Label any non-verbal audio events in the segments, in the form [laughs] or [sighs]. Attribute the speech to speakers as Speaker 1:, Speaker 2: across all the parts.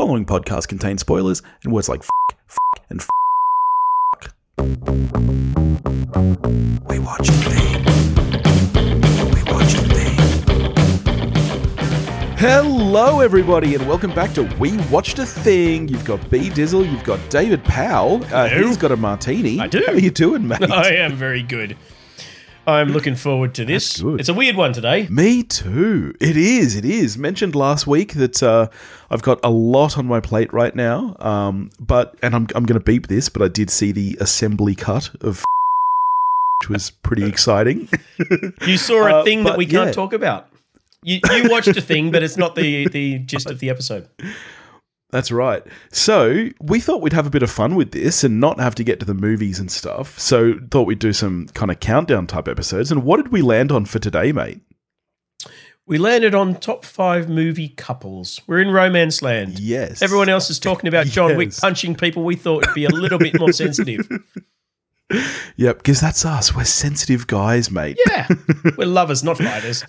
Speaker 1: following podcast contains spoilers and words like f, f and f. We watch thing. We watch thing. Hello, everybody, and welcome back to We Watched a Thing. You've got B Dizzle, you've got David Powell. Uh,
Speaker 2: Hello.
Speaker 1: he's got a martini.
Speaker 2: I do.
Speaker 1: How are you doing, [laughs] mate?
Speaker 2: I am very good. I'm looking forward to this.
Speaker 1: That's good.
Speaker 2: It's a weird one today.
Speaker 1: Me too. It is. It is. Mentioned last week that uh, I've got a lot on my plate right now. Um, but and I'm I'm going to beep this, but I did see the assembly cut of, which was pretty exciting. [laughs]
Speaker 2: You saw a
Speaker 1: Uh,
Speaker 2: thing
Speaker 1: but
Speaker 2: that we can't
Speaker 1: yeah.
Speaker 2: talk about. You, you watched a thing, but it's not the, the gist of the episode. [laughs]
Speaker 1: That's right. So we thought we'd have a bit of fun with this and not have to get to the movies and stuff. So thought we'd do some kind of countdown type episodes. And what did we land on for today, mate?
Speaker 2: We landed on top five movie couples. We're in romance land.
Speaker 1: Yes.
Speaker 2: Everyone else is talking about John Wick [laughs] punching people. We thought it'd be a little bit more sensitive. [laughs]
Speaker 1: Yep, because that's us. We're sensitive guys, mate.
Speaker 2: Yeah, [laughs] we're lovers, not fighters.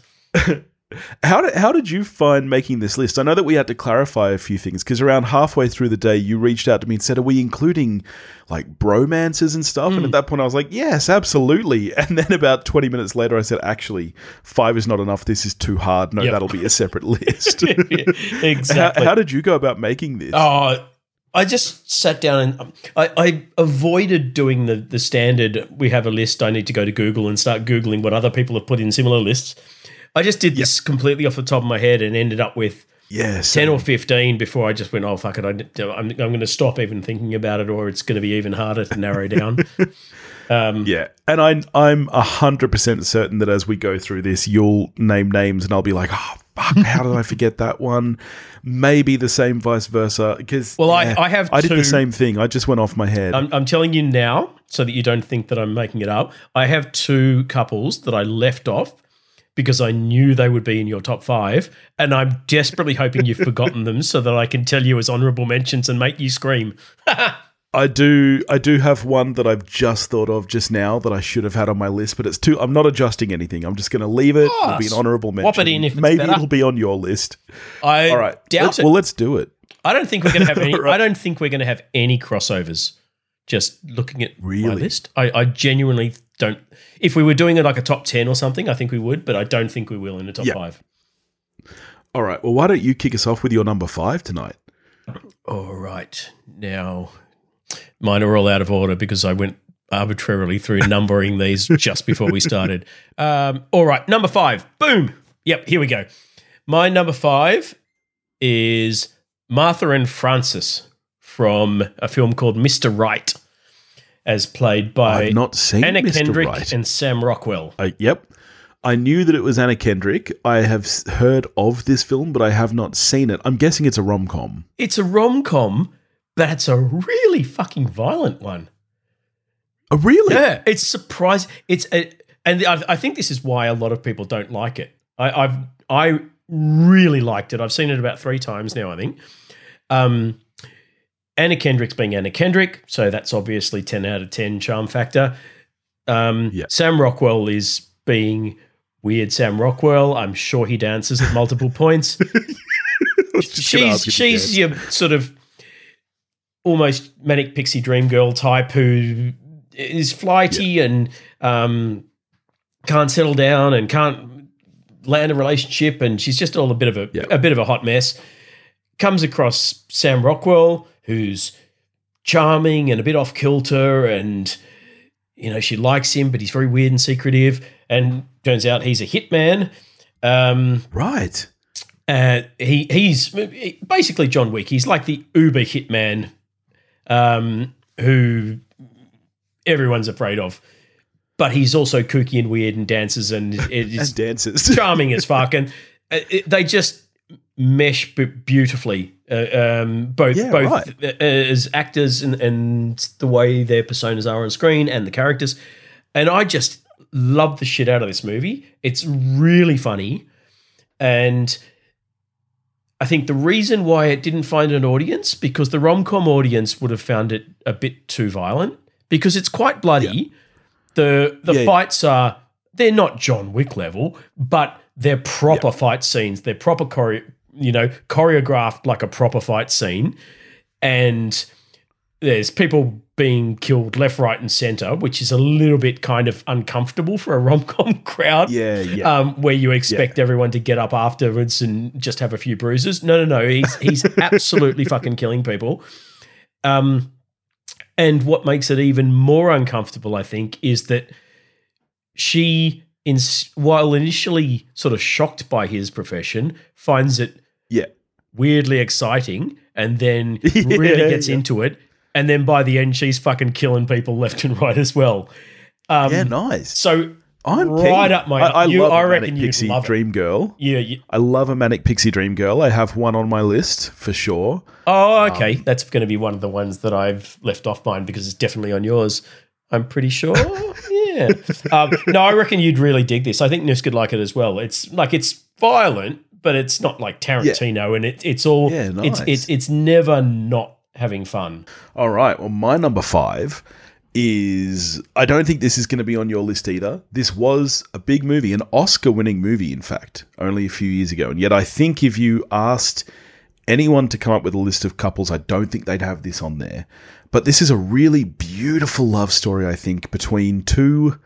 Speaker 1: How did, how did you find making this list? I know that we had to clarify a few things because around halfway through the day, you reached out to me and said, Are we including like bromances and stuff? And at that point, I was like, Yes, absolutely. [laughs] And then about 20 minutes later, I said, Actually, five is not enough. This is too hard. No,
Speaker 2: Yep.
Speaker 1: that'll be a separate [laughs] list. [laughs]
Speaker 2: exactly.
Speaker 1: how, how did you go about making this?
Speaker 2: Oh, I just sat down and um, I, I avoided doing the the standard. We have a list. I need to go to Google and start googling what other people have put in similar lists. I just did this completely off the top of my head and ended up with
Speaker 1: yes.
Speaker 2: ten or fifteen before I just went, oh fuck it, I, I'm, I'm going to stop even thinking about it, or it's going to be even harder to narrow down. [laughs] um,
Speaker 1: Yeah, and I, I'm hundred percent certain that as we go through this, you'll name names, and I'll be like, "Oh fuck, how did I forget that one?" Maybe the same, vice versa. Because
Speaker 2: Well, I- I have
Speaker 1: I did
Speaker 2: two-
Speaker 1: the same thing. I just went off my head.
Speaker 2: I'm, I'm telling you now, so that you don't think that I'm making it up. I have two couples that I left off because I knew they would be in your top five, and I'm desperately hoping you've forgotten them so that I can tell you as honourable mentions and make you scream. [laughs]
Speaker 1: I do. I do have one that I've just thought of just now that I should have had on my list, but it's too. I'm not adjusting anything. I'm just going to leave it.
Speaker 2: Oh,
Speaker 1: it'll be an honourable mention.
Speaker 2: swap it in if
Speaker 1: maybe
Speaker 2: better.
Speaker 1: it'll be on your list.
Speaker 2: I
Speaker 1: All right.
Speaker 2: doubt
Speaker 1: let's-
Speaker 2: it.
Speaker 1: Well, let's do it.
Speaker 2: I don't think we're going to have [laughs] any.
Speaker 1: Right.
Speaker 2: I don't think we're going to have any crossovers. Just looking at my list, I, I genuinely don't. If we were doing it like a top ten or something, I think we would, but I don't think we will in the top five.
Speaker 1: All right. Well, why don't you kick us off with your number five tonight?
Speaker 2: All right. Now, mine are all out of order because I went arbitrarily through [laughs] numbering these just before we started. Um, all right. Number five. Boom. Yep. Here we go. My number five is Martha and Francis from a film called Mr. Right, as played by
Speaker 1: I've not seen
Speaker 2: Anna
Speaker 1: Mr.
Speaker 2: Kendrick
Speaker 1: Right.
Speaker 2: and Sam Rockwell.
Speaker 1: Uh, yep. I knew that it was Anna Kendrick. I have heard of this film, but I have not seen it. I'm guessing it's a rom com.
Speaker 2: It's a rom com, but it's a really fucking violent one.
Speaker 1: Oh, really?
Speaker 2: Yeah, it's surprising. It's a, and I, I think this is why a lot of people don't like it. I, I've I really liked it. I've seen it about three times now. I think. Um, Anna Kendrick's being Anna Kendrick, so that's obviously ten out of ten charm factor. Um,
Speaker 1: Yeah.
Speaker 2: Sam Rockwell is being weird. Sam Rockwell. I'm sure he dances at multiple points [laughs]
Speaker 1: I was just gonna
Speaker 2: she's she's your sort of almost manic pixie dream girl type who is flighty and um, can't settle down and can't land a relationship and she's just all a bit of a
Speaker 1: Yeah.
Speaker 2: a bit of a hot mess. Comes across Sam Rockwell, who's charming and a bit off kilter and you know she likes him but he's very weird and secretive and turns out he's a hitman um
Speaker 1: right.
Speaker 2: uh, he he's basically John Wick. He's like the Uber hitman, um, who everyone's afraid of. But he's also kooky and weird and dances and [laughs] is
Speaker 1: And dances.
Speaker 2: charming as fuck. And uh, it, they just mesh beautifully, uh, um, both
Speaker 1: Yeah,
Speaker 2: both
Speaker 1: right.
Speaker 2: uh, as actors and, and the way their personas are on screen and the characters. And I just love the shit out of this movie. It's really funny, and I think the reason why it didn't find an audience because the rom com audience would have found it a bit too violent because it's quite bloody. The the
Speaker 1: Yeah, yeah.
Speaker 2: fights are they're not John Wick level, but they're proper fight scenes. They're proper chore- you know, choreographed like a proper fight scene, and there's people being killed left, right, and center, which is a little bit kind of uncomfortable for a rom com [laughs] crowd.
Speaker 1: Yeah, yeah.
Speaker 2: Um, where you expect everyone to get up afterwards and just have a few bruises. No, no, no. He's he's [laughs] absolutely fucking killing people. Um, and what makes it even more uncomfortable, I think, is that she, in while initially sort of shocked by his profession, finds it
Speaker 1: yeah
Speaker 2: weirdly exciting, and then [laughs] really gets
Speaker 1: yeah.
Speaker 2: into it. And then by the end, she's fucking killing people left and right as well. Um,
Speaker 1: yeah, nice.
Speaker 2: So
Speaker 1: I'm
Speaker 2: right
Speaker 1: keen.
Speaker 2: up my.
Speaker 1: I, I
Speaker 2: you,
Speaker 1: love
Speaker 2: I reckon
Speaker 1: manic
Speaker 2: you'd
Speaker 1: pixie
Speaker 2: love it.
Speaker 1: dream girl.
Speaker 2: Yeah. you-
Speaker 1: I love a manic pixie dream girl. I have one on my list for sure.
Speaker 2: oh, okay.
Speaker 1: Um,
Speaker 2: That's going to be one of the ones that I've left off mine because it's definitely on yours. I'm pretty sure. [laughs] yeah. Um, no, I reckon you'd really dig this. I think Nish could like it as well. It's like it's violent, but it's not like Tarantino, and it, it's all.
Speaker 1: Yeah,
Speaker 2: It's
Speaker 1: nice.
Speaker 2: it's it's never not having fun.
Speaker 1: All right. Well, my number five is I don't think this is going to be on your list either. This was a big movie, an Oscar winning movie, in fact, only a few years ago. And yet, I think if you asked anyone to come up with a list of couples, I don't think they'd have this on there. But this is a really beautiful love story, I think, between two,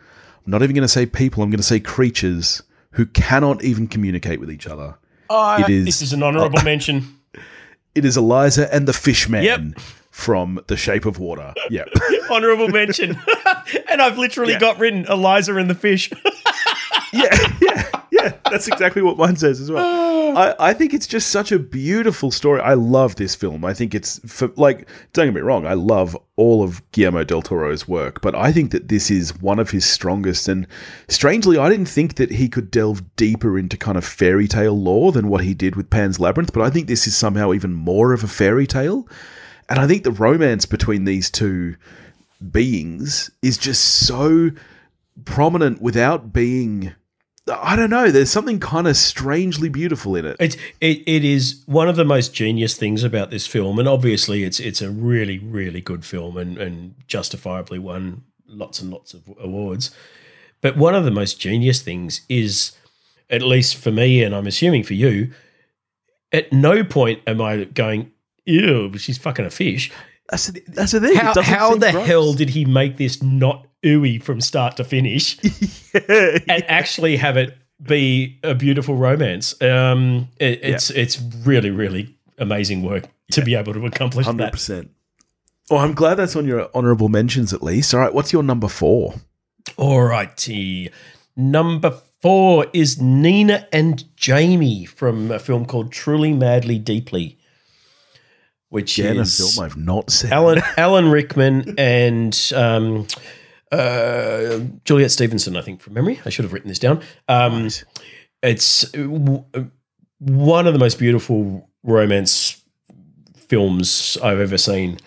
Speaker 1: I'm not even going to say people, I'm going to say creatures who cannot even communicate with each other.
Speaker 2: Oh,
Speaker 1: It is-
Speaker 2: This is an honourable [laughs] mention.
Speaker 1: It is Elisa and the Fishman
Speaker 2: Yep.
Speaker 1: from The Shape of Water. Yep. [laughs]
Speaker 2: honourable mention. [laughs] and I've literally
Speaker 1: Yeah.
Speaker 2: got written Elisa and the fish.
Speaker 1: yeah, yeah, yeah. [laughs] That's exactly what mine says as well. [sighs] I, I think it's just such a beautiful story. I love this film. I think it's for like don't get me wrong. I love all of Guillermo del Toro's work, but I think that this is one of his strongest. And strangely, I didn't think that he could delve deeper into kind of fairy tale lore than what he did with Pan's Labyrinth. But I think this is somehow even more of a fairy tale. And I think the romance between these two beings is just so prominent without being I don't know, there's something kind of strangely beautiful in it.
Speaker 2: It's it, it is one of the most genius things about this film, and obviously it's it's a really really good film and and justifiably won lots and lots of awards. But one of the most genius things is, at least for me, and I'm assuming for you, at no point am I going, "Ew, she's fucking a fish."
Speaker 1: That's the, that's the thing.
Speaker 2: How, how the
Speaker 1: gross.
Speaker 2: hell did he make this not ooey from start to finish? [laughs]
Speaker 1: yeah.
Speaker 2: and actually have it be a beautiful romance. Um, it, it's it's really really amazing work to be able to accomplish
Speaker 1: Hundred
Speaker 2: that.
Speaker 1: percent. Well, I'm glad that's on your honourable mentions at least. All right, what's your number four?
Speaker 2: Alrighty, number four is Nina and Jamie from a film called Truly Madly Deeply, which
Speaker 1: Again, a
Speaker 2: is
Speaker 1: film I've not seen.
Speaker 2: Alan [laughs] Alan Rickman and um, uh, Juliet Stevenson, I think from memory. I should have written this down. Um, it's w- one of the most beautiful romance films I've ever seen.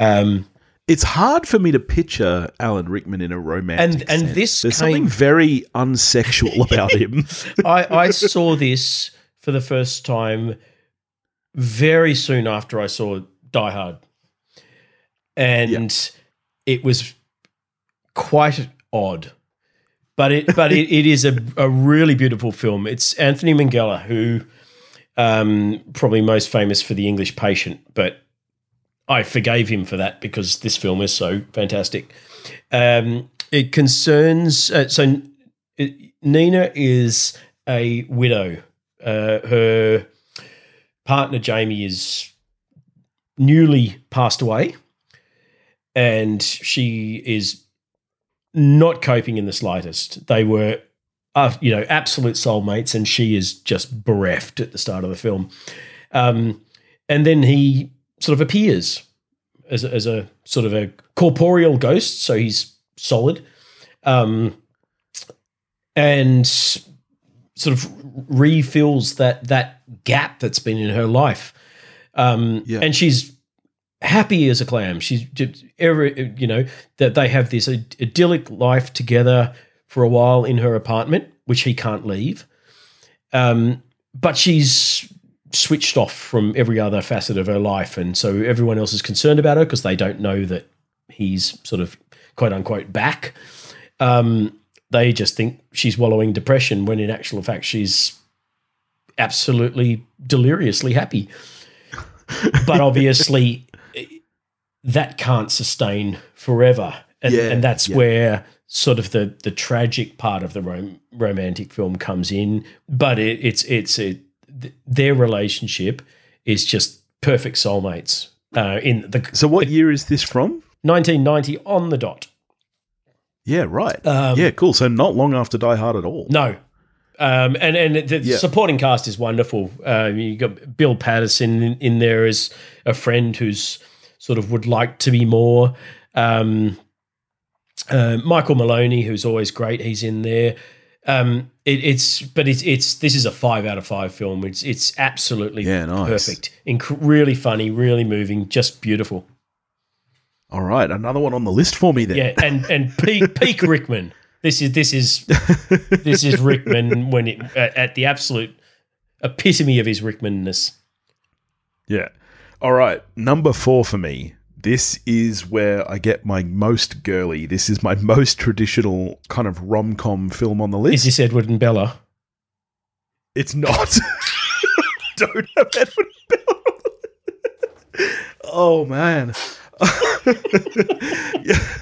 Speaker 2: Um,
Speaker 1: It's hard for me to picture Alan Rickman in a romantic
Speaker 2: And- and
Speaker 1: sense.
Speaker 2: this
Speaker 1: there's
Speaker 2: came-
Speaker 1: something very unsexual [laughs] about him.
Speaker 2: I, I [laughs] saw this for the first time very soon after I saw Die Hard. And it was quite odd. But it but it, it is a, a really beautiful film. It's Anthony Minghella, who um, probably most famous for The English Patient, but I forgave him for that because this film is so fantastic. Um, it concerns uh, so it, Nina is a widow. Uh, her partner Jamie is newly passed away, and she is not coping in the slightest. They were, uh, you know, absolute soulmates, and she is just bereft at the start of the film. Um, and then he sort of appears as a, as a sort of a corporeal ghost, so he's solid, um, and sort of refills that that gap that's been in her life. Um,
Speaker 1: Yeah.
Speaker 2: And she's happy as a clam. She's every you know that they have this idyllic life together for a while in her apartment, which he can't leave. Um, but she's switched off from every other facet of her life, and so everyone else is concerned about her because they don't know that he's sort of quote unquote back. Um, they just think she's wallowing depression when in actual fact she's absolutely deliriously happy. But obviously, that can't sustain forever, and,
Speaker 1: Yeah,
Speaker 2: and that's
Speaker 1: yeah.
Speaker 2: where sort of the the tragic part of the rom- romantic film comes in. But it, it's it's it, th- their relationship is just perfect soulmates. Uh, in the
Speaker 1: So, what year is this from?
Speaker 2: 1990 on the dot.
Speaker 1: Yeah, right.
Speaker 2: Um,
Speaker 1: yeah, cool. So, not long after Die Hard at all.
Speaker 2: No. Um, and and the
Speaker 1: Yeah.
Speaker 2: supporting cast is wonderful. Um, you got Bill Paterson in, in there as a friend who's sort of would like to be more. Um, uh, Michael Maloney, who's always great, he's in there. Um, it, it's but it's it's this is a five out of five film. It's it's absolutely
Speaker 1: Yeah, nice.
Speaker 2: perfect, Inc- really funny, really moving, just beautiful.
Speaker 1: All right, another one on the list for me then.
Speaker 2: Yeah, and and peak [laughs] peak Rickman. This is this is this is Rickman when it at, at the absolute epitome of his Rickmanness.
Speaker 1: Yeah. All right, number four for me. This is where I get my most girly. This is my [laughs] most traditional kind of rom com film on the list.
Speaker 2: Is this Edward and Bella?
Speaker 1: It's not. [laughs] Don't have Edward and Bella. oh man. [laughs]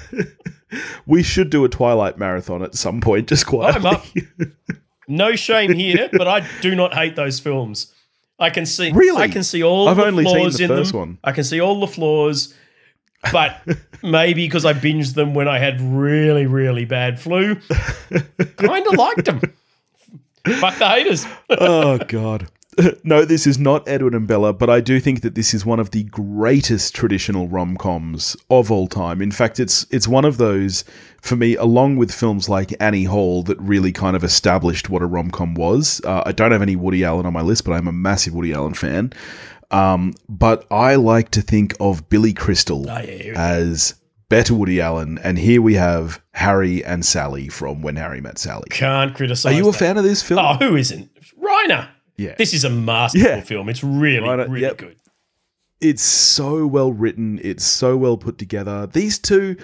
Speaker 1: We should do a Twilight marathon at some point, just quietly.
Speaker 2: No shame here, but I do not hate those films. I can see
Speaker 1: Really?
Speaker 2: I can see all
Speaker 1: I've
Speaker 2: the
Speaker 1: only seen
Speaker 2: flaws
Speaker 1: the
Speaker 2: in
Speaker 1: first
Speaker 2: them.
Speaker 1: one.
Speaker 2: I can see all the flaws, but [laughs] maybe because I binged them when I had really really bad flu, [laughs] kind of liked them. Fuck the haters.
Speaker 1: oh god. [laughs] No, this is not Edward and Bella, but I do think that this is one of the greatest traditional rom-coms of all time. In fact, it's it's one of those for me, along with films like Annie Hall, that really kind of established what a rom-com was. Uh, I don't have any Woody Allen on my list, but I'm a massive Woody Allen fan. Um, but I like to think of Billy Crystal
Speaker 2: Oh, yeah.
Speaker 1: as better Woody Allen, and here we have Harry and Sally from When Harry Met Sally.
Speaker 2: Can't criticize.
Speaker 1: Are you a
Speaker 2: that.
Speaker 1: fan of this film?
Speaker 2: Oh, who isn't? Reiner.
Speaker 1: Yeah.
Speaker 2: This is a masterful
Speaker 1: Yeah.
Speaker 2: film. It's really,
Speaker 1: Reiner, uh,
Speaker 2: really
Speaker 1: yep.
Speaker 2: good.
Speaker 1: it's so well written it's so well put together these two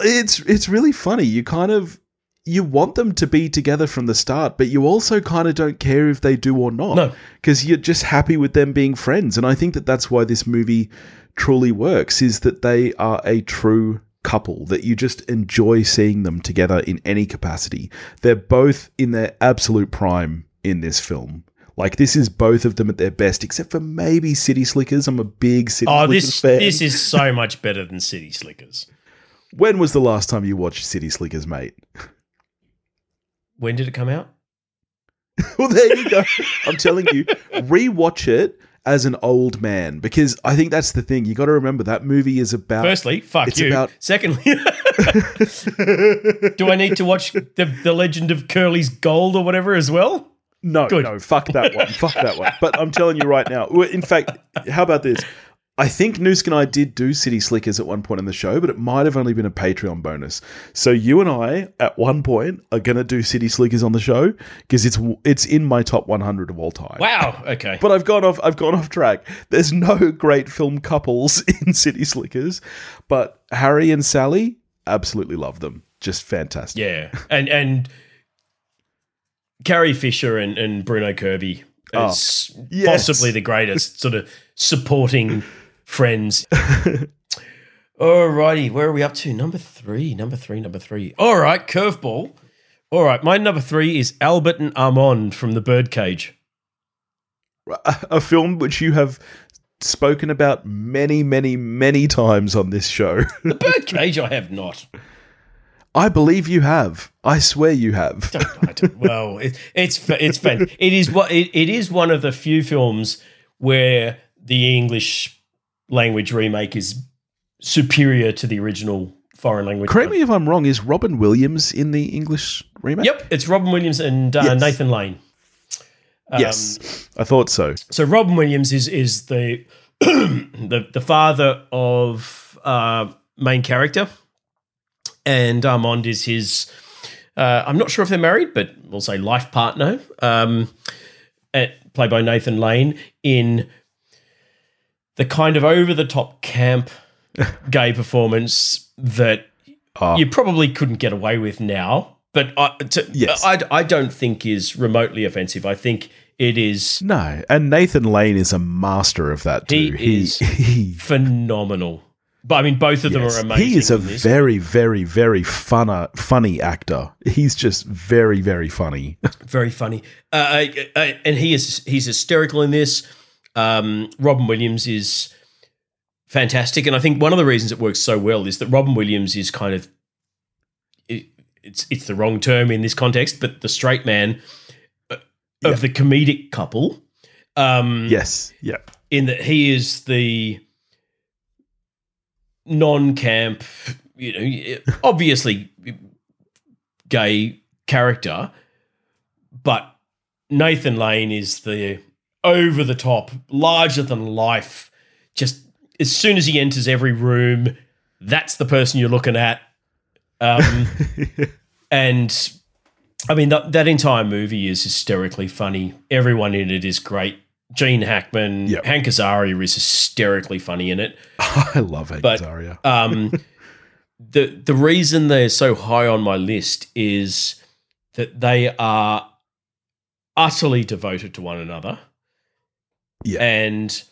Speaker 1: it's it's really funny you kind of you want them to be together from the start but you also kind of don't care if they do or not
Speaker 2: No.
Speaker 1: because you're just happy with them being friends and i think that that's why this movie truly works is that they are a true couple that you just enjoy seeing them together in any capacity they're both in their absolute prime in this film like this is both of them at their best, except for maybe City Slickers. I'm a big City
Speaker 2: Oh,
Speaker 1: Slickers
Speaker 2: this
Speaker 1: fan.
Speaker 2: this is so much better than City Slickers. [laughs]
Speaker 1: when was the last time you watched City Slickers, mate?
Speaker 2: When did it come out? [laughs]
Speaker 1: well, there you go. I'm telling you, rewatch it as an old man because I think that's the thing. You got to remember that movie is about.
Speaker 2: Firstly, fuck
Speaker 1: it's
Speaker 2: you.
Speaker 1: about-
Speaker 2: Secondly, [laughs] do I need to watch the, the Legend of Curly's Gold or whatever as well?
Speaker 1: No,
Speaker 2: Good.
Speaker 1: no, fuck that one. fuck that one. But I'm telling you right now. In fact, how about this? I think Noosk and I did do City Slickers at one point in the show, but it might have only been a Patreon bonus. So you and I, at one point, are going to do City Slickers on the show because it's it's in my top 100 of all time.
Speaker 2: Wow. Okay.
Speaker 1: But I've gone off. I've gone off track. There's no great film couples [laughs] in City Slickers, but Harry and Sally absolutely love them. Just fantastic.
Speaker 2: Yeah, and and Carrie Fisher and, and Bruno Kirby oh, as
Speaker 1: Oh, yes.
Speaker 2: possibly the greatest [laughs] sort of supporting friends. Alrighty, where are we up to? Number three, number three, number three. All right, curveball. All right, my number three is Albert and Armand from The Birdcage.
Speaker 1: a a film which you have spoken about many, many, many times on this show.
Speaker 2: The Birdcage, I have not. [laughs]
Speaker 1: I believe you have. I swear you have.
Speaker 2: I don't- well, it, it's it's fan. It is what it, it is one of the few films where the English language remake is superior to the original foreign language.
Speaker 1: Correct
Speaker 2: one.
Speaker 1: me if I'm wrong. Is Robin Williams in the English remake?
Speaker 2: Yep, it's Robin Williams and uh,
Speaker 1: Yes.
Speaker 2: Nathan Lane. Um,
Speaker 1: Yes, I thought so.
Speaker 2: So Robin Williams is is the [clears throat] the the father of uh, main character, and Armand is his. Uh, I'm not sure if they're married, but we'll say life partner. Um, at, played by Nathan Lane in the kind of over the top camp [laughs] gay performance that
Speaker 1: Oh.
Speaker 2: you probably couldn't get away with now. But I, to,
Speaker 1: Yes.
Speaker 2: I, I don't think is remotely offensive. I think It is
Speaker 1: No, and Nathan Lane is a master of that too.
Speaker 2: He is [laughs] phenomenal. But I mean, both of them are amazing.
Speaker 1: He is a very, very, very funner, funny actor. He's just very, very funny. [laughs]
Speaker 2: very funny, uh, uh, uh, and he is he's hysterical in this. Um, Robin Williams is fantastic, and I think one of the reasons it works so well is that Robin Williams is kind of it, it's it's the wrong term in this context, but the straight man uh,
Speaker 1: Yeah.
Speaker 2: of the comedic couple. Um,
Speaker 1: yes, yeah,
Speaker 2: in that he is the non-camp, you know, obviously gay character, but Nathan Lane is the over the top, larger than life. Just as soon as he enters every room, that's the person you're looking at. Um, [laughs] and I mean that that entire movie is hysterically funny. Everyone in it is great. Gene Hackman,
Speaker 1: Yep.
Speaker 2: Hank Azaria is hysterically funny in it. [laughs]
Speaker 1: I love Hank
Speaker 2: But-
Speaker 1: Azaria. [laughs]
Speaker 2: Um, the the reason they're so high on my list is that they are utterly devoted to one another.
Speaker 1: Yeah.
Speaker 2: And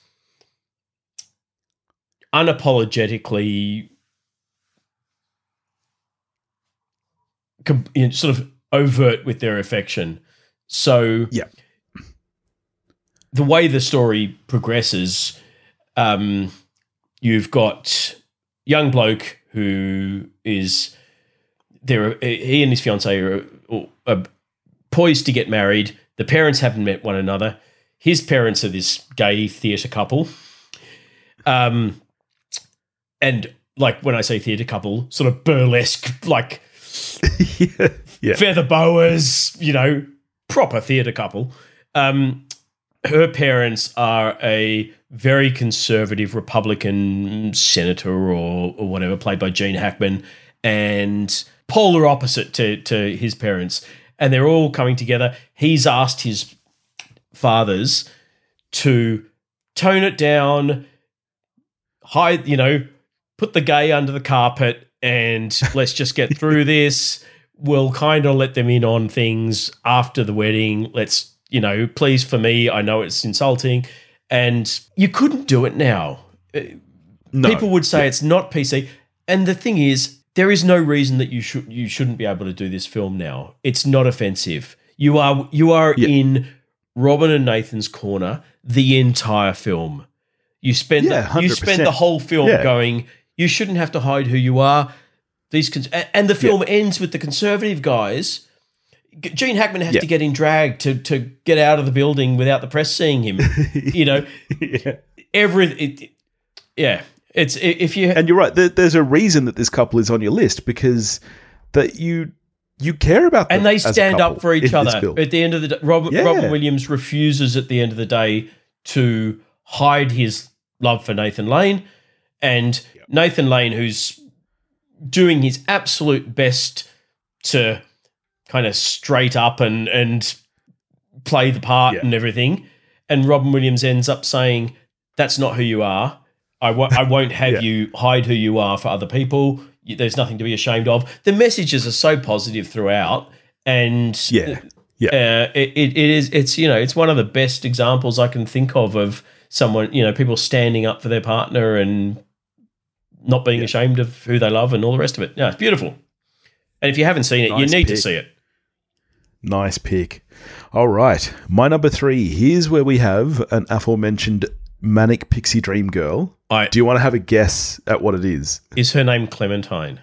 Speaker 2: unapologetically com- sort of overt with their affection. So
Speaker 1: Yeah.
Speaker 2: The way the story progresses, um, you've got young bloke who is there. He and his fiance are, are poised to get married. The parents haven't met one another. His parents are this gay theatre couple. Um, and like when I say theatre couple, sort of burlesque, like [laughs]
Speaker 1: yeah, yeah,
Speaker 2: feather boas, you know, proper theatre couple. Um, her parents are a very conservative Republican senator or, or whatever, played by Gene Hackman, and polar opposite to, to his parents. And they're all coming together. He's asked his fathers to tone it down, hide, you know, put the gay under the carpet, and [laughs] let's just get through this. We'll kind of let them in on things after the wedding. Let's, you know, please for me, I know it's insulting. And you couldn't do it now.
Speaker 1: Uh, no,
Speaker 2: People would say it's not PC. And the thing is, there is no reason that you should you shouldn't be able to do this film now. It's not offensive. You are you are
Speaker 1: Yeah.
Speaker 2: in Robin and Nathan's corner the entire film. You spend
Speaker 1: Yeah,
Speaker 2: you spend the whole film
Speaker 1: Yeah.
Speaker 2: going. You shouldn't have to hide who you are. These cons- and the film ends with the conservative guys. Gene Hackman has
Speaker 1: Yeah.
Speaker 2: to get in drag to to get out of the building without the press seeing him. [laughs] you know,
Speaker 1: yeah.
Speaker 2: every it, yeah. It's if you
Speaker 1: And you're right. There, there's a reason that this couple is on your list because that you you care about them
Speaker 2: and they stand up for each other. At the end of the day, Robert,
Speaker 1: Yeah.
Speaker 2: Robert Williams refuses at the end of the day to hide his love for Nathan Lane, and Nathan Lane, who's doing his absolute best to kind of straight up and and play the part
Speaker 1: Yeah.
Speaker 2: and everything, and Robin Williams ends up saying, "That's not who you are. I won't. I won't have [laughs]
Speaker 1: Yeah.
Speaker 2: you hide who you are for other people. You- There's nothing to be ashamed of." The messages are so positive throughout, and
Speaker 1: Yeah.
Speaker 2: uh, it, it, is. It's you know, it's one of the best examples I can think of of someone you know people standing up for their partner and not being ashamed of who they love and all the rest of it. Yeah, it's beautiful. And if you haven't seen it, you
Speaker 1: Nice
Speaker 2: need to see it.
Speaker 1: Nice pick. All right. My number three. Here's where we have an aforementioned manic pixie dream girl.
Speaker 2: I,
Speaker 1: Do you want to have a guess at what it is?
Speaker 2: is her name Clementine?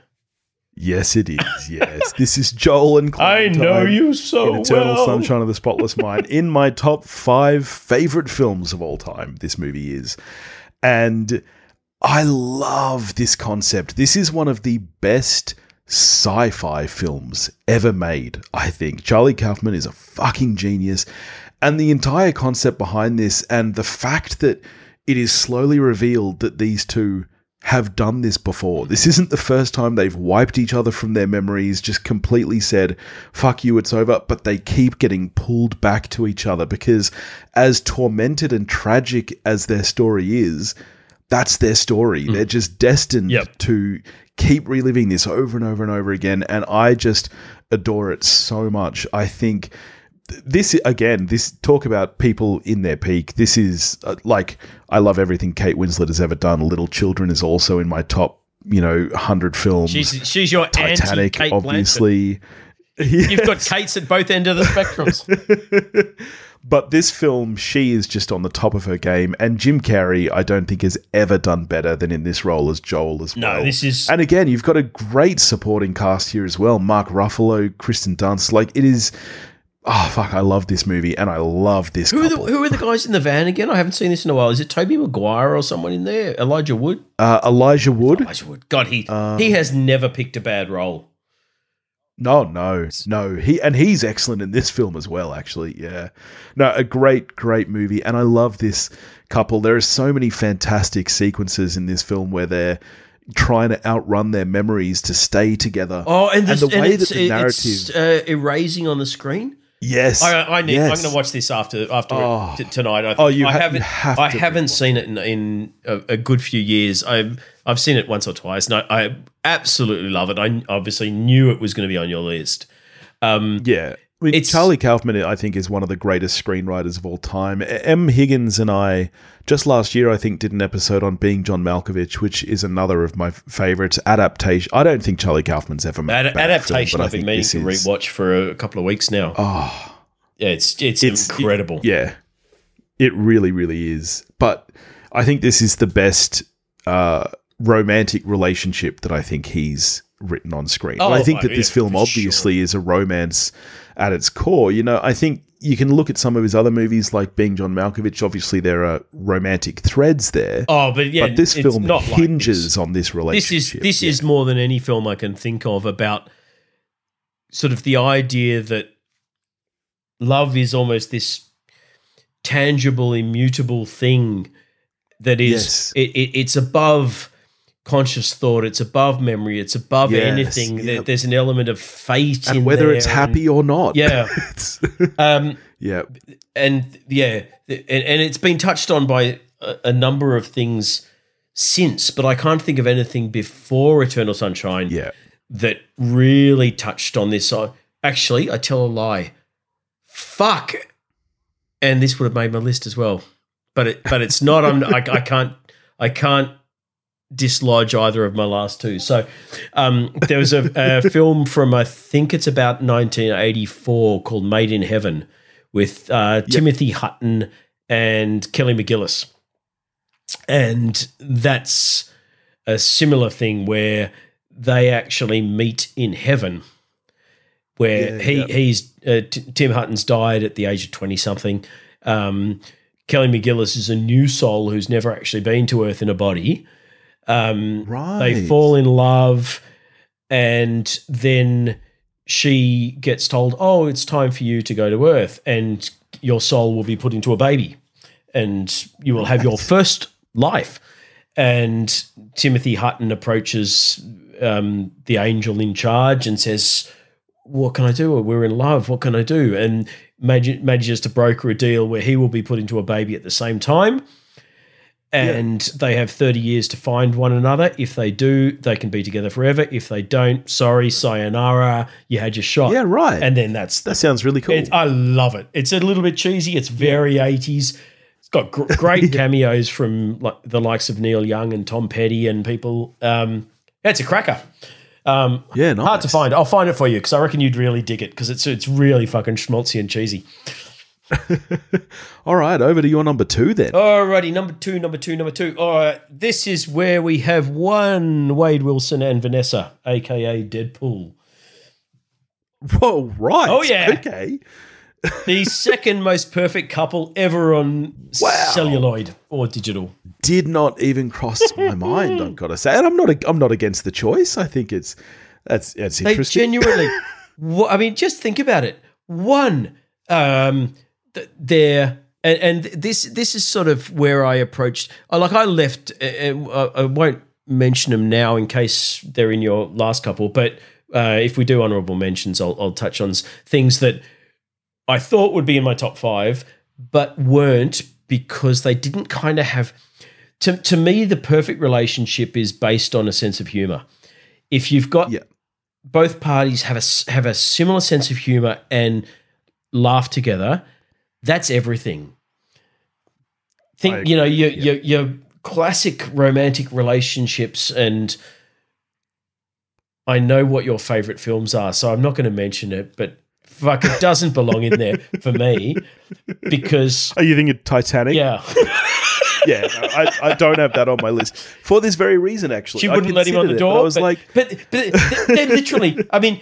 Speaker 1: Yes, it is. Yes. [laughs] this is Joel and Clementine.
Speaker 2: I know you so
Speaker 1: in Eternal
Speaker 2: well.
Speaker 1: Sunshine of the Spotless [laughs] Mind. in my top five favorite films of all time, this movie is. And I love this concept. This is one of the best sci fi films ever made, I think. Charlie Kaufman is a fucking genius. And the entire concept behind this, and the fact that it is slowly revealed that these two have done this before. This isn't the first time they've wiped each other from their memories, just completely said, fuck you, it's over. But they keep getting pulled back to each other because, as tormented and tragic as their story is, that's their story. They're just destined
Speaker 2: Yep.
Speaker 1: to keep reliving this over and over and over again. And I just adore it so much. I think this again, this talk about people in their peak. This is uh, like I love everything Kate Winslet has ever done. Little Children is also in my top, you know, hundred films.
Speaker 2: She's she's your
Speaker 1: Titanic, obviously. [laughs]
Speaker 2: Blanchett. You've got Kate's at both ends of the spectrums. [laughs]
Speaker 1: But this film, she is just on the top of her game, and Jim Carrey, I don't think has ever done better than in this role as Joel as
Speaker 2: No,
Speaker 1: well.
Speaker 2: this is-
Speaker 1: and again, you've got a great supporting cast here as well. Mark Ruffalo, Kirsten Dunst, like it is. Oh fuck! I love this movie, and I love this
Speaker 2: Who are, the, who are the guys in the van again? I haven't seen this in a while. Is it Tobey Maguire or someone in there? Elijah Wood?
Speaker 1: uh, Elijah Wood.
Speaker 2: Elijah Wood. God, he
Speaker 1: Um,
Speaker 2: he has never picked a bad role.
Speaker 1: No, no, no. He and he's excellent in this film as well. Actually, yeah. No, a great, great movie, and I love this couple. There are so many fantastic sequences in this film where they're trying to outrun their memories to stay together.
Speaker 2: Oh, and, this,
Speaker 1: and the way
Speaker 2: it's,
Speaker 1: that the narrative,
Speaker 2: uh, erasing on the screen.
Speaker 1: yes,
Speaker 2: I, I need.
Speaker 1: yes.
Speaker 2: I'm going to watch this after after
Speaker 1: Oh.
Speaker 2: t- tonight. I,
Speaker 1: Oh, you
Speaker 2: I
Speaker 1: ha- you
Speaker 2: haven't.
Speaker 1: have
Speaker 2: I haven't seen it in, in a, a good few years. I've I've seen it once or twice, and I, I absolutely love it. I obviously knew it was going to be on your list. Um,
Speaker 1: Yeah. I mean,
Speaker 2: It's-
Speaker 1: Charlie Kaufman, I think, is one of the greatest screenwriters of all time. M. Higgins and I, just last year, I think, did an episode on Being John Malkovich, which is another of my favorites. Adaptation. I don't think Charlie Kaufman's ever made
Speaker 2: ad- adaptation.
Speaker 1: film, but I
Speaker 2: I've been
Speaker 1: think
Speaker 2: meaning
Speaker 1: this
Speaker 2: to rewatch for a couple of weeks now.
Speaker 1: Oh,
Speaker 2: Yeah, it's it's,
Speaker 1: It's-
Speaker 2: incredible.
Speaker 1: yeah. It really, really is. But I think this is the best uh, romantic relationship that I think he's written on screen.
Speaker 2: Oh,
Speaker 1: I think
Speaker 2: oh,
Speaker 1: that this
Speaker 2: yeah,
Speaker 1: film obviously is a romance at its core. You know, I think you can look at some of his other movies like Being John Malkovich. Obviously, there are romantic threads there.
Speaker 2: Oh, but yeah,
Speaker 1: but this
Speaker 2: it's
Speaker 1: film
Speaker 2: not like
Speaker 1: hinges
Speaker 2: this.
Speaker 1: on this relationship.
Speaker 2: this is this
Speaker 1: Yeah.
Speaker 2: is more than any film I can think of about sort of the idea that love is almost this tangible, immutable thing that is
Speaker 1: Yes.
Speaker 2: it, it, it's above conscious thought, it's above memory, it's above
Speaker 1: Yes,
Speaker 2: anything.
Speaker 1: Yep.
Speaker 2: There's an element of fate in
Speaker 1: and whether it's happy or not.
Speaker 2: Yeah. [laughs] [laughs] Um,
Speaker 1: yeah.
Speaker 2: and yeah, and, and it's been touched on by a, a number of things since, but I can't think of anything before Eternal Sunshine
Speaker 1: Yeah.
Speaker 2: that really touched on this. So actually, I tell a lie. Fuck, and this would have made my list as well, but it but it's not. I'm I, I can't I can't dislodge either of my last two. So um, there was a, a [laughs] film from I think it's about 1984 called Made in Heaven with uh, Timothy Hutton and Kelly McGillis, and that's a similar thing where they actually meet in heaven where
Speaker 1: Yeah,
Speaker 2: he
Speaker 1: yeah.
Speaker 2: he's uh, T- Tim Hutton's died at the age of 20 something um, Kelly McGillis is a new soul who's never actually been to earth in a body um,
Speaker 1: Right.
Speaker 2: they fall in love and then she gets told oh it's time for you to go to earth and your soul will be put into a baby and you will have your first life. And timothy hutton approaches um, the angel in charge and says what can i do? We're in love. What can i do? And manag- manages to broker a deal where he will be put into a baby at the same time and they have 30 years to find one another. If they do, they can be together forever. If they don't, sorry, sayonara, you had your shot.
Speaker 1: Yeah, right.
Speaker 2: And then that's
Speaker 1: that sounds really cool.
Speaker 2: I love it. It's a little bit cheesy. It's very 80s. It's got gr- [laughs] great cameos from like the likes of Neil Young and Tom Petty and people. Um, it's a cracker. Um,
Speaker 1: yeah, nice.
Speaker 2: Hard to find. I'll find it for you because I reckon you'd really dig it because it's it's really fucking schmaltzy and cheesy. [laughs]
Speaker 1: All right, over to your number two then.
Speaker 2: Alrighty, number two, number two, number two. All right, this is where we have one Wade Wilson and Vanessa, aka Deadpool,
Speaker 1: Whoa, right.
Speaker 2: Oh, yeah.
Speaker 1: Okay.
Speaker 2: the [laughs] second most perfect couple ever on
Speaker 1: Wow.
Speaker 2: celluloid or digital.
Speaker 1: Did not even cross my mind. I've got to say, and I'm not. I'm not against the choice. I think it's that's that's interesting.
Speaker 2: They genuinely. [laughs] I mean, just think about it. One, um, th- they're and, and this this is sort of where I approached. I Like I left. uh, uh, I won't mention them now in case they're in your last couple, but uh, if we do honorable mentions, I'll, I'll touch on things that I thought would be in my top five, but weren't because they didn't kind of have. To, to me, the perfect relationship is based on a sense of humor. If you've got
Speaker 1: Yeah.
Speaker 2: both parties have a have a similar sense of humor and laugh together, that's everything. Think you know your your your classic romantic relationships and I know what your favorite films are, so I'm not going to mention it, but fuck, it doesn't belong in there [laughs] for me because
Speaker 1: Are you thinking Titanic?
Speaker 2: yeah, [laughs]
Speaker 1: yeah. no, I, I don't have that on my list for this very reason. Actually,
Speaker 2: she wouldn't let him on the
Speaker 1: considered it, but
Speaker 2: door.
Speaker 1: I was
Speaker 2: but,
Speaker 1: like,
Speaker 2: but, but they're literally. I mean,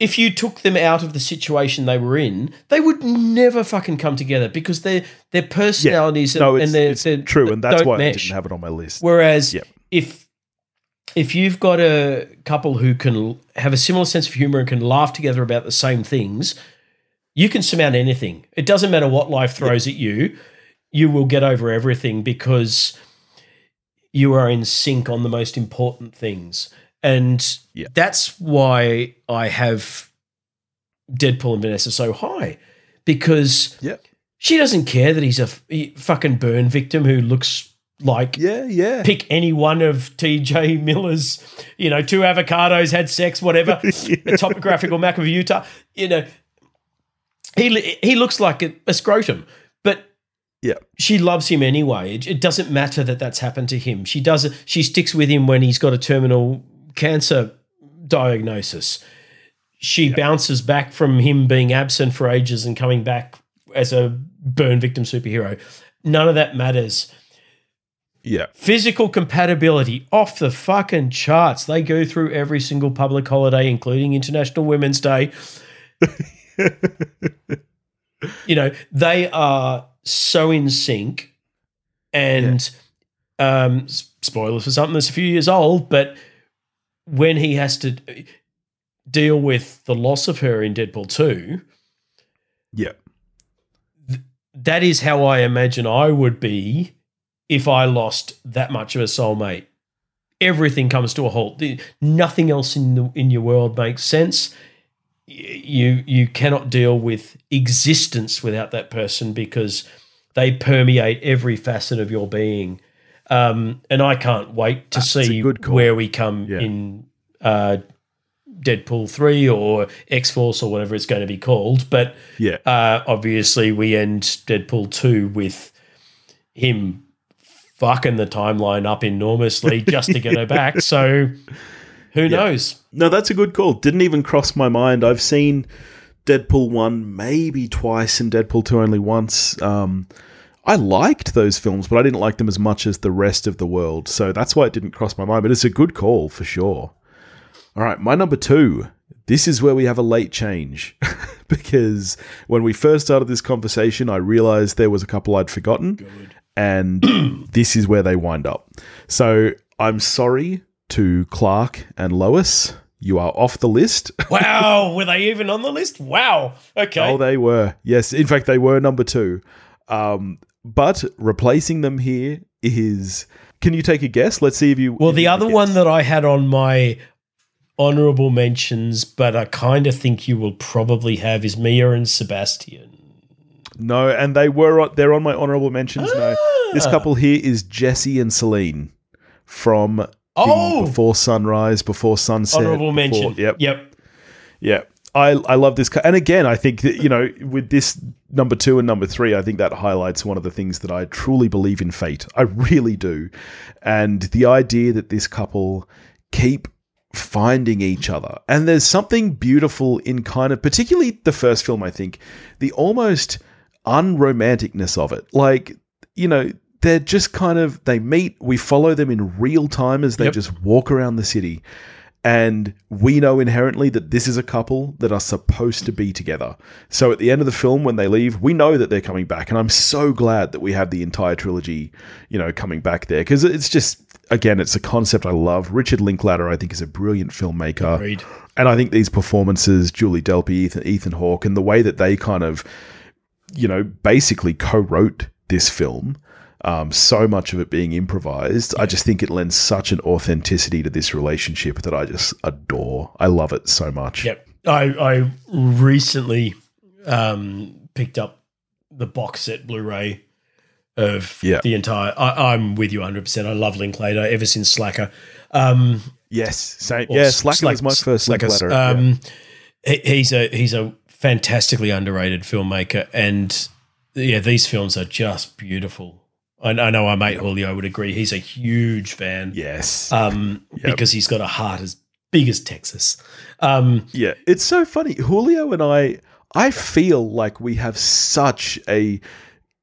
Speaker 2: if you took them out of the situation they were in, they would never fucking come together because their their personalities
Speaker 1: no,
Speaker 2: and, their,
Speaker 1: it's
Speaker 2: their-
Speaker 1: true, and that's why I
Speaker 2: mesh.
Speaker 1: didn't have it on my list.
Speaker 2: Whereas
Speaker 1: Yep.
Speaker 2: if if you've got a couple who can have a similar sense of humor and can laugh together about the same things, you can surmount anything. It doesn't matter what life throws at you, you will get over everything because you are in sync on the most important things. And
Speaker 1: Yeah.
Speaker 2: that's why I have Deadpool and Vanessa so high because
Speaker 1: Yeah.
Speaker 2: she doesn't care that he's a f- fucking burn victim who looks like
Speaker 1: Yeah, yeah.
Speaker 2: pick any one of TJ Miller's, you know, two avocados had sex, whatever, [laughs] a topographical map of Utah. You know, he he looks like a, a scrotum, but
Speaker 1: Yeah.
Speaker 2: she loves him anyway. It, it doesn't matter that that's happened to him. She does. She sticks with him when he's got a terminal cancer diagnosis. She bounces back from him being absent for ages and coming back as a burn victim superhero. None of that matters
Speaker 1: Yeah.
Speaker 2: physical compatibility off the fucking charts. They go through every single public holiday, including International Women's Day. [laughs] you know, they are so in sync. And um, spoilers for something that's a few years old, but when he has to deal with the loss of her in Deadpool 2,
Speaker 1: Yeah.
Speaker 2: that is how I imagine I would be if I lost that much of a soulmate. Everything comes to a halt. The- Nothing else in the, in your world makes sense. Y- You you cannot deal with existence without that person because they permeate every facet of your being. Um, and I can't wait to
Speaker 1: That's
Speaker 2: see where we come
Speaker 1: Yeah.
Speaker 2: in uh, Deadpool three or X Force or whatever it's going to be called. But
Speaker 1: Yeah.
Speaker 2: uh, obviously, we end Deadpool 2 with him fucking the timeline up enormously [laughs] just to get her back. So who knows?
Speaker 1: No, that's a good call. Didn't even cross my mind. I've seen Deadpool 1 maybe twice and Deadpool 2 only once. Um, I liked those films, but I didn't like them as much as the rest of the world. So that's why it didn't cross my mind. But it's a good call for sure. All right, my number two. This is where we have a late change [laughs] because when we first started this conversation, I realized there was a couple I'd forgotten. And [clears throat] this is where they wind up. So I'm sorry to Clark and Lois. You are off the list. [laughs]
Speaker 2: Wow. Were they even on the list? Wow. Okay.
Speaker 1: Oh, they were. Yes. In fact, they were number two. Um, but replacing them here is. Can you take a guess? Let's see if you.
Speaker 2: well,
Speaker 1: if
Speaker 2: the
Speaker 1: you
Speaker 2: other one that I had on my honorable mentions, but I kind of think you will probably have is Mia and Sebastian.
Speaker 1: No, and they were. on- They're on my honorable mentions. No, this
Speaker 2: Ah.
Speaker 1: couple here is Jesse and Celine from
Speaker 2: Oh!
Speaker 1: Before Sunrise, Before Sunset.
Speaker 2: Honorable
Speaker 1: before-
Speaker 2: mention.
Speaker 1: Yep.
Speaker 2: Yep.
Speaker 1: I, I love this. And again, I think that, you know, with this number two and number three, I think that highlights one of the things that I truly believe in fate. I really do. And the idea that this couple keep finding each other. And there's something beautiful in kind of, particularly the first film, I think, the almost unromanticness of it. Like, you know, they're just kind of, they meet, we follow them in real time as they
Speaker 2: Yep.
Speaker 1: just walk around the city. And we know inherently that this is a couple that are supposed to be together. So at the end of the film, when they leave, we know that they're coming back. And I'm so glad that we have the entire trilogy, you know, coming back there. Because it's just, again, it's a concept I love. Richard Linklater, I think, is a brilliant filmmaker.
Speaker 2: Agreed.
Speaker 1: And I think these performances, Julie Delpy, Ethan, Ethan Hawke, and the way that they kind of, you know, basically co wrote this film, um, so much of it being improvised, I just think it lends such an authenticity to this relationship that I just adore. I love it so much.
Speaker 2: Yep. I, I recently um, picked up the box set Blu-ray of
Speaker 1: Yeah.
Speaker 2: the entire. I, I'm with you 100. percent I love Linklater ever since Slacker. Um,
Speaker 1: Yes. Same. Yeah, Slacker
Speaker 2: Slack-
Speaker 1: was my first
Speaker 2: Slacker's,
Speaker 1: Linklater. Yeah.
Speaker 2: Um, he- he's a he's a fantastically underrated filmmaker, and yeah, these films are just beautiful. I, I know our mate Julio would agree. He's a huge fan.
Speaker 1: Yes.
Speaker 2: Um, because he's got a heart as big as Texas. Um,
Speaker 1: yeah, it's so funny. Julio and I, I feel like we have such a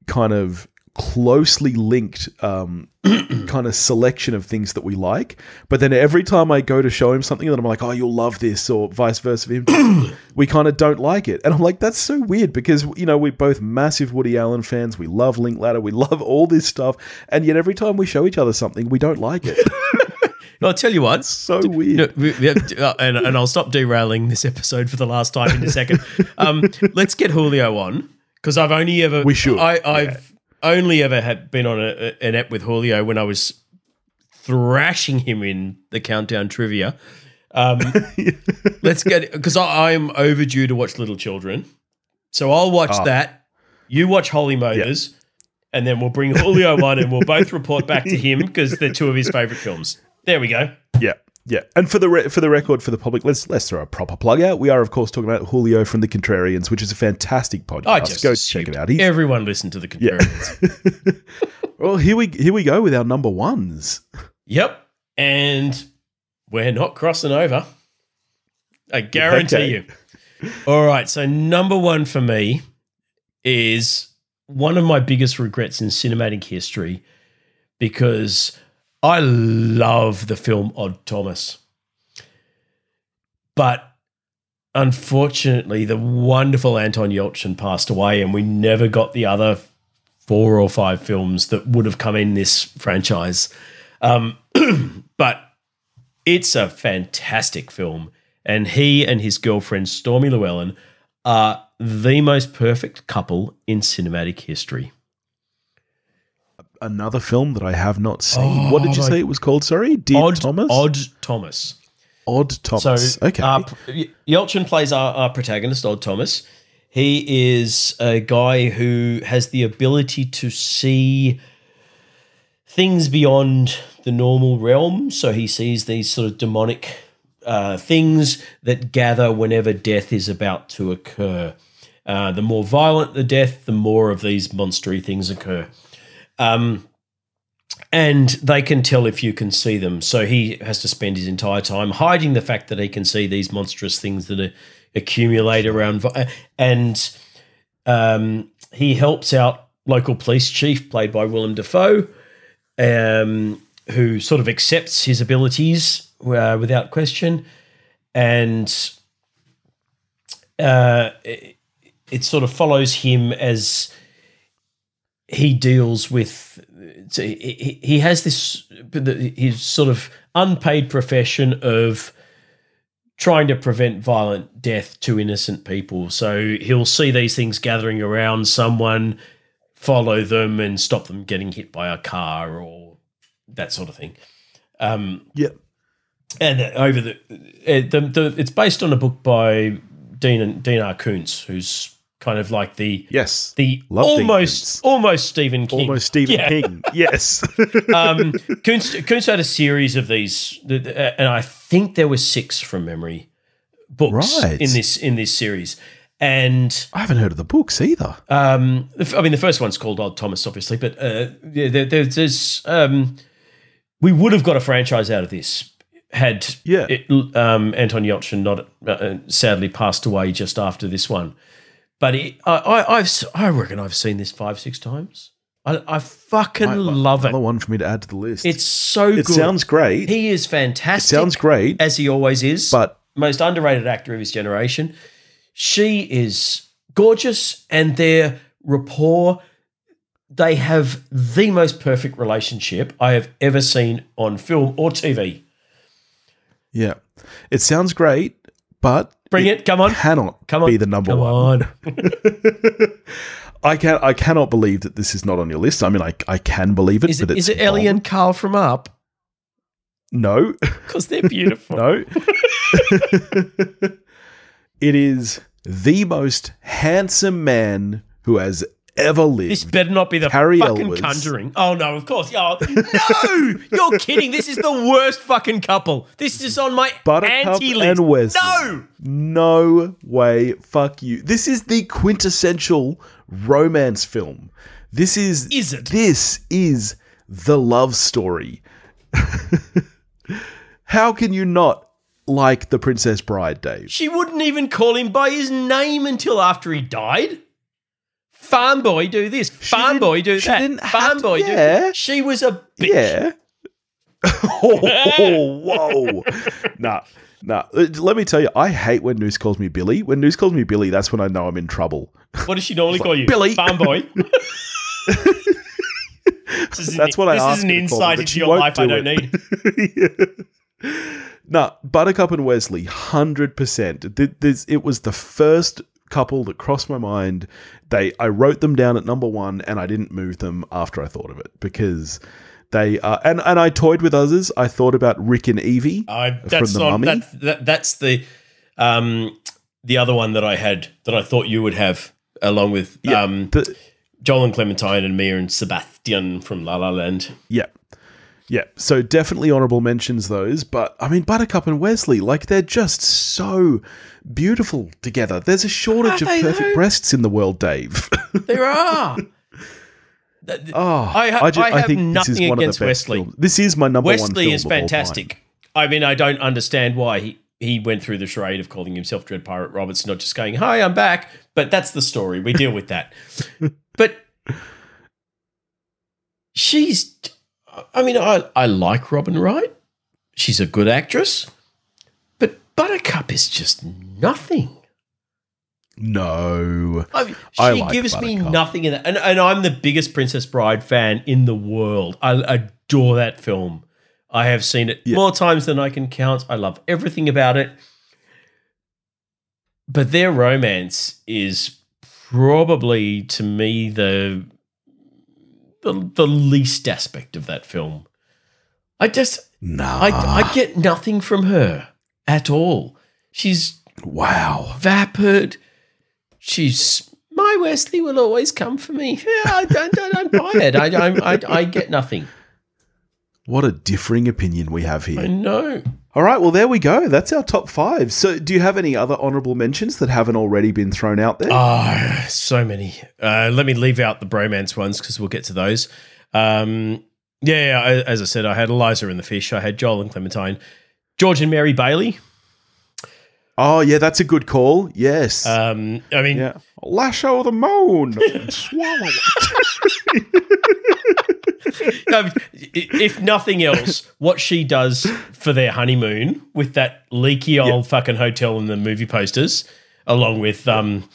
Speaker 1: kind of closely linked um, [clears throat] kind of selection of things that we like. But then every time I go to show him something, that I'm like, oh, you'll love this, or vice versa. Him, [clears throat] we kind of don't like it, and I'm like, that's so weird because you know we're both massive Woody Allen fans. We love Linklater, we love all this stuff, and yet every time we show each other something, we don't like it. [laughs]
Speaker 2: I'll tell you what.
Speaker 1: so weird.
Speaker 2: No, we- we have uh, and, and I'll stop derailing this episode for the last time in a second. [laughs] Um, let's get Julio on because I've only ever
Speaker 1: We should,
Speaker 2: I, I've only ever had been on a, an app with Julio when I was thrashing him in the countdown trivia. Um, [laughs] let's get because I'm overdue to watch Little Children, so I'll watch
Speaker 1: Ah.
Speaker 2: that. You watch Holy Motors. And then we'll bring Julio on and we'll both report back to him because they're two of his favorite films. There we go.
Speaker 1: Yeah, yeah. And for the re- for the record, for the public, let's let's throw a proper plug out. We are, of course, talking about Julio from the Contrarians, which is a fantastic podcast.
Speaker 2: I just
Speaker 1: go check it out. He's,
Speaker 2: Everyone listen to the Contrarians. [laughs]
Speaker 1: well, here we here we go with our number ones.
Speaker 2: Yep. And we're not crossing over. I [laughs] guarantee
Speaker 1: Okay.
Speaker 2: you. All right. So, number one for me is one of my biggest regrets in cinematic history because I love the film Odd Thomas. But unfortunately, the wonderful Anton Yelchin passed away, and we never got the other four or five films that would have come in this franchise. Um, [clears throat] but it's a fantastic film. And he and his girlfriend, Stormy Llewellyn, are the most perfect couple in cinematic history.
Speaker 1: Another film that I have not seen.
Speaker 2: Oh,
Speaker 1: what did you say it was called? Sorry, Dear
Speaker 2: Odd
Speaker 1: Thomas.
Speaker 2: Odd Thomas.
Speaker 1: Odd Thomas.
Speaker 2: So,
Speaker 1: okay.
Speaker 2: uh, Yelchin plays our, our protagonist, Odd Thomas. He is a guy who has the ability to see things beyond the normal realm. So he sees these sort of demonic uh, things that gather whenever death is about to occur. Uh, the more violent the death, the more of these monstery things occur. Um, and they can tell if you can see them. So he has to spend his entire time hiding the fact that he can see these monstrous things that accumulate around. And um, he helps out local police chief, played by Willem Dafoe, um, who sort of accepts his abilities uh, without question. And uh, it, it sort of follows him as he deals with he, he has this his sort of unpaid profession of trying to prevent violent death to innocent people so he'll see these things gathering around someone follow them and stop them getting hit by a car or that sort of thing um,
Speaker 1: yeah.
Speaker 2: and over the, uh, the, the it's based on a book by Dean Dean R. Koontz, who's kind of like the
Speaker 1: Yes.
Speaker 2: the
Speaker 1: Love
Speaker 2: almost almost Stephen King,
Speaker 1: Almost Stephen
Speaker 2: Yeah.
Speaker 1: King. [laughs] Yes. [laughs]
Speaker 2: um, Koontz had a series of these, th- th- uh, and I think there were six from memory books
Speaker 1: Right.
Speaker 2: in this in this series. And
Speaker 1: I haven't heard of the books either.
Speaker 2: um, I mean, the first one's called Odd Thomas, obviously, but uh, yeah, there, there's, there's um, we would have got a franchise out of this had
Speaker 1: Yeah.
Speaker 2: it, um, Anton Yelchin not uh, sadly passed away just after this one. But it, I, I, I reckon I've seen this five six times. I, I fucking love it.
Speaker 1: Another one for me to add to the list.
Speaker 2: It's so
Speaker 1: it
Speaker 2: good.
Speaker 1: sounds great.
Speaker 2: he is
Speaker 1: it
Speaker 2: fantastic.
Speaker 1: sounds great,
Speaker 2: as he always is.
Speaker 1: but
Speaker 2: most underrated actor of his generation. She is gorgeous, and their rapport. They have the most perfect relationship I have ever seen on film or TV.
Speaker 1: yeah, it sounds great, but
Speaker 2: Bring it, come on,
Speaker 1: cannot
Speaker 2: come on,
Speaker 1: be the number
Speaker 2: come
Speaker 1: one.
Speaker 2: on. [laughs]
Speaker 1: I can I cannot believe that this is not on your list. I mean, I I can believe it,
Speaker 2: Is
Speaker 1: but
Speaker 2: it,
Speaker 1: it's
Speaker 2: is it Ellie and Carl from Up?
Speaker 1: No, [laughs]
Speaker 2: Because they're beautiful.
Speaker 1: no. [laughs] it is the most handsome man who has ever lived.
Speaker 2: This better not be the
Speaker 1: Cary
Speaker 2: fucking
Speaker 1: Elwes.
Speaker 2: Conjuring. Oh no, of course. Oh, no, you're kidding. This is the worst fucking couple. This is on my
Speaker 1: Buttercup
Speaker 2: anti list.
Speaker 1: and Wesley.
Speaker 2: No,
Speaker 1: No way. Fuck you. This is the quintessential romance film. This is.
Speaker 2: Is it?
Speaker 1: This is the love story. [laughs] How can you not like The Princess Bride, Dave?
Speaker 2: she wouldn't even call him by his name until after he died. Farm boy, do this. Farm boy, do
Speaker 1: she
Speaker 2: that.
Speaker 1: didn't
Speaker 2: Farm
Speaker 1: to-
Speaker 2: boy, do
Speaker 1: yeah.
Speaker 2: that. She was a bitch.
Speaker 1: Yeah. [laughs] oh, whoa. nah, nah. Uh, Let me tell you, I hate when Noose calls me Billy. When Noose calls me Billy, that's when I know I'm in trouble.
Speaker 2: What does she normally call you?
Speaker 1: Billy.
Speaker 2: Farm boy. [laughs] This an-
Speaker 1: That's what I
Speaker 2: This
Speaker 1: asked
Speaker 2: is an
Speaker 1: her to call me,
Speaker 2: insight into your life I
Speaker 1: do
Speaker 2: don't
Speaker 1: it.
Speaker 2: need. [laughs]
Speaker 1: Nah, Buttercup and Wesley, hundred percent. It was the first couple that crossed my mind. They, I wrote them down at number one, and I didn't move them after I thought of it because they are. And and I toyed with others. I thought about Rick and Evie
Speaker 2: I,
Speaker 1: from the
Speaker 2: not
Speaker 1: Mummy.
Speaker 2: that, that, that's the um the other one that I had that I thought you would have along with
Speaker 1: Yeah,
Speaker 2: um
Speaker 1: the-
Speaker 2: Joel and Clementine and Mia and Sebastian from La La Land.
Speaker 1: Yeah. Yeah. So definitely honorable mentions those. But I mean, Buttercup and Wesley, like they're just so beautiful together. There's a shortage of perfect
Speaker 2: though?
Speaker 1: breasts in the world, Dave. [laughs]
Speaker 2: There are.
Speaker 1: Oh,
Speaker 2: I ha- I have
Speaker 1: this is
Speaker 2: nothing
Speaker 1: one of the
Speaker 2: against
Speaker 1: best
Speaker 2: Wesley.
Speaker 1: films. This is my number one
Speaker 2: Wesley is
Speaker 1: of all time.
Speaker 2: fantastic. I mean, I don't understand why he, he went through the charade of calling himself Dread Pirate Roberts, not just going, Hi, I'm back. But that's the story. We deal with that. [laughs] but she's, I mean, I, I like Robin Wright. She's a good actress. But Buttercup is just nothing.
Speaker 1: No.
Speaker 2: I mean, she
Speaker 1: I like
Speaker 2: gives me nothing in that. And, and I'm the biggest Princess Bride fan in the world. I adore that film. I have seen it
Speaker 1: Yeah.
Speaker 2: more times than I can count. I love everything about it. But their romance is probably, to me, the the, the least aspect of that film. I just,
Speaker 1: Nah.
Speaker 2: I, I get nothing from her at all. She's
Speaker 1: wow.
Speaker 2: vapid. She's my Wesley will always come for me. [laughs] Yeah, I don't, I don't buy it. I, I, I, I get nothing.
Speaker 1: What a differing opinion we have here.
Speaker 2: I know.
Speaker 1: All right, well, there we go. That's our top five. So, do you have any other honorable mentions that haven't already been thrown out there?
Speaker 2: Ah, so many. Uh, let me leave out the bromance ones because we'll get to those. Um, yeah, as I said, I had Elisa and the Fish. I had Joel and Clementine, George and Mary Bailey.
Speaker 1: Oh, yeah, that's a good call. Yes.
Speaker 2: Um, I mean,
Speaker 1: yeah. Lash o' the moon. [laughs] Swallow
Speaker 2: no, if nothing else, what she does for their honeymoon with that leaky old fucking hotel and the movie posters, along with um,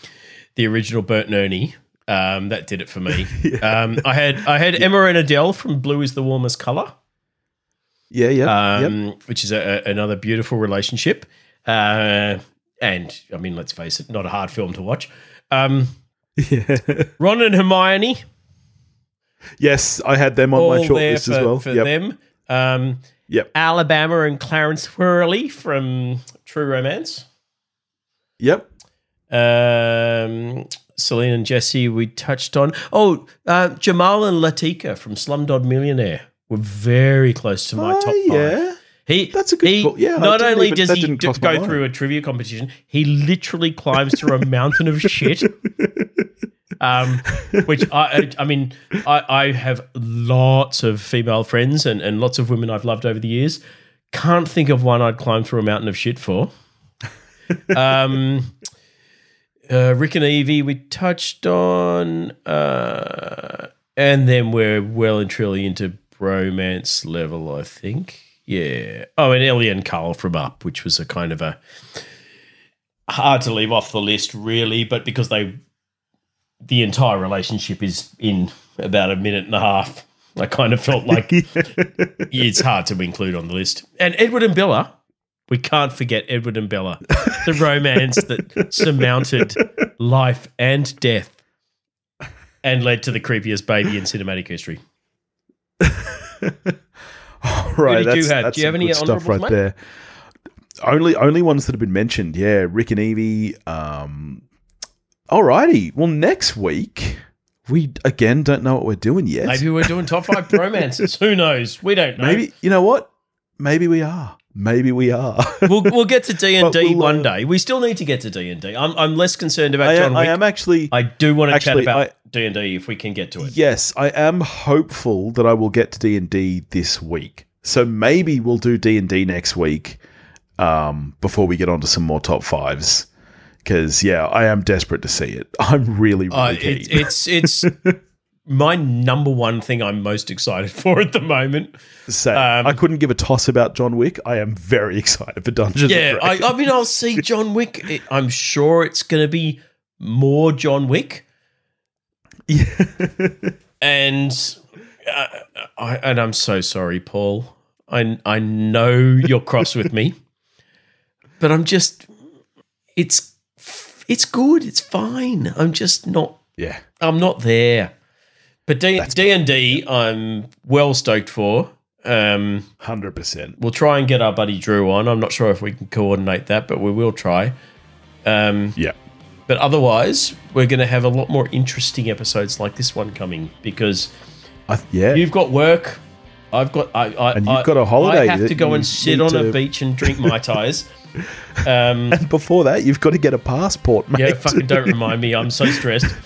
Speaker 2: the original Bert and Ernie, um, that did it for me. [laughs] Um, I had I had Emma and Adele from Blue is the Warmest Color,
Speaker 1: Yeah, yeah.
Speaker 2: um, which is a, a- another beautiful relationship. Uh, and I mean, let's face it, not a hard film to watch. Um.
Speaker 1: Yeah. [laughs]
Speaker 2: Ron and Hermione,
Speaker 1: yes, I had them on
Speaker 2: all
Speaker 1: my short
Speaker 2: there
Speaker 1: list
Speaker 2: for,
Speaker 1: as well.
Speaker 2: for
Speaker 1: yep.
Speaker 2: them. Um,
Speaker 1: Yep.
Speaker 2: Alabama and Clarence Worley from True Romance.
Speaker 1: Yep.
Speaker 2: Um, Celine and Jesse, we touched on. Oh, uh, Jamal and Latika from Slumdog Millionaire were very close to my
Speaker 1: Oh,
Speaker 2: top five.
Speaker 1: yeah.
Speaker 2: He,
Speaker 1: That's a good
Speaker 2: he,
Speaker 1: call. Yeah,
Speaker 2: not only
Speaker 1: even-
Speaker 2: does he d- go through a trivia competition, he literally climbs through a [laughs] mountain of shit. Um, which I, I- I mean, I, I have lots of female friends and, and lots of women I've loved over the years. Can't think of one I'd climb through a mountain of shit for. Um, [laughs] uh, Rick and Evie, we touched on, uh, and then we're well and truly into bromance level, I think. Yeah. Oh, and Ellie and Carl from Up, which was a kind of a hard to leave off the list, really, but because they the entire relationship is in about a minute and a half. I kind of felt like [laughs] it's hard to include on the list. And Edward and Bella, we can't forget Edward and Bella, the romance that surmounted life and death and led to the creepiest baby in cinematic history. [laughs] [laughs]
Speaker 1: right. that's,
Speaker 2: have?
Speaker 1: that's
Speaker 2: Do you have any
Speaker 1: good stuff right
Speaker 2: mate?
Speaker 1: there. Only only ones that have been mentioned. Yeah, Rick and Evie. Um, alrighty. Well, next week We again don't know what we're doing yet.
Speaker 2: Maybe we're doing top five [laughs] bromances. Who knows? We don't know.
Speaker 1: Maybe you know what? Maybe we are. Maybe we are. [laughs]
Speaker 2: we'll, we'll get to D and D
Speaker 1: we'll, uh,
Speaker 2: one day. We still need to get to D and D. I'm I'm less concerned about
Speaker 1: I
Speaker 2: John
Speaker 1: am,
Speaker 2: Wick.
Speaker 1: I am actually.
Speaker 2: I do want to chat about D and D if we can get to it.
Speaker 1: yes, I am hopeful that I will get to D and D this week. So maybe we'll do D and D next week um, before we get on to some more top fives. Because yeah, I am desperate to see it. [laughs] I'm really, really
Speaker 2: Uh,
Speaker 1: keen.
Speaker 2: it, it's it's [laughs] my number one thing I'm most excited [laughs] for at the moment.
Speaker 1: Say,
Speaker 2: um,
Speaker 1: I couldn't give a toss about John Wick. I am very [laughs] excited for Dungeons.
Speaker 2: Yeah, I, I mean, I'll see John Wick. I'm sure it's going to be more John Wick, Yeah. [laughs] and uh, I and I'm so sorry, Paul. I I know you're cross with me, but I'm just it's it's good. It's fine. I'm just not
Speaker 1: yeah.
Speaker 2: I'm not there. But D and D, I'm well stoked for. Um,
Speaker 1: Hundred percent.
Speaker 2: we'll try and get our buddy Drew on. I'm not sure if we can coordinate that, but we will try. Um,
Speaker 1: Yeah.
Speaker 2: but otherwise, we're going to have a lot more interesting episodes like this one coming because
Speaker 1: I, yeah.
Speaker 2: you've got work. I've got I, I
Speaker 1: And you've
Speaker 2: I-
Speaker 1: got a holiday
Speaker 2: I have to go and sit on a beach and drink my tais. [laughs] um,
Speaker 1: and before that, you've got to get a passport, mate.
Speaker 2: Yeah, fucking don't remind me. I'm so stressed. [laughs]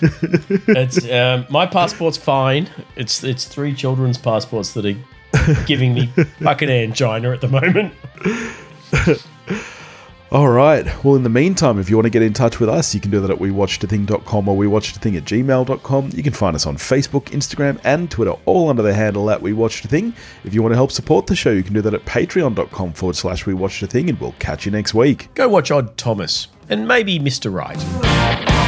Speaker 2: It's um, my passport's fine. It's it's three children's passports that are giving me fucking angina at the moment. [laughs]
Speaker 1: All right. Well, in the meantime, if you want to get in touch with us, you can do that at wewatchedathing.com or wewatchedathing at gmail.com. You can find us on Facebook, Instagram, and Twitter, all under the handle at wewatchedathing. If you want to help support the show, you can do that at patreon.com forward slash wewatchedathing, and we'll catch you next week.
Speaker 2: Go watch Odd Thomas and maybe Mr. Right.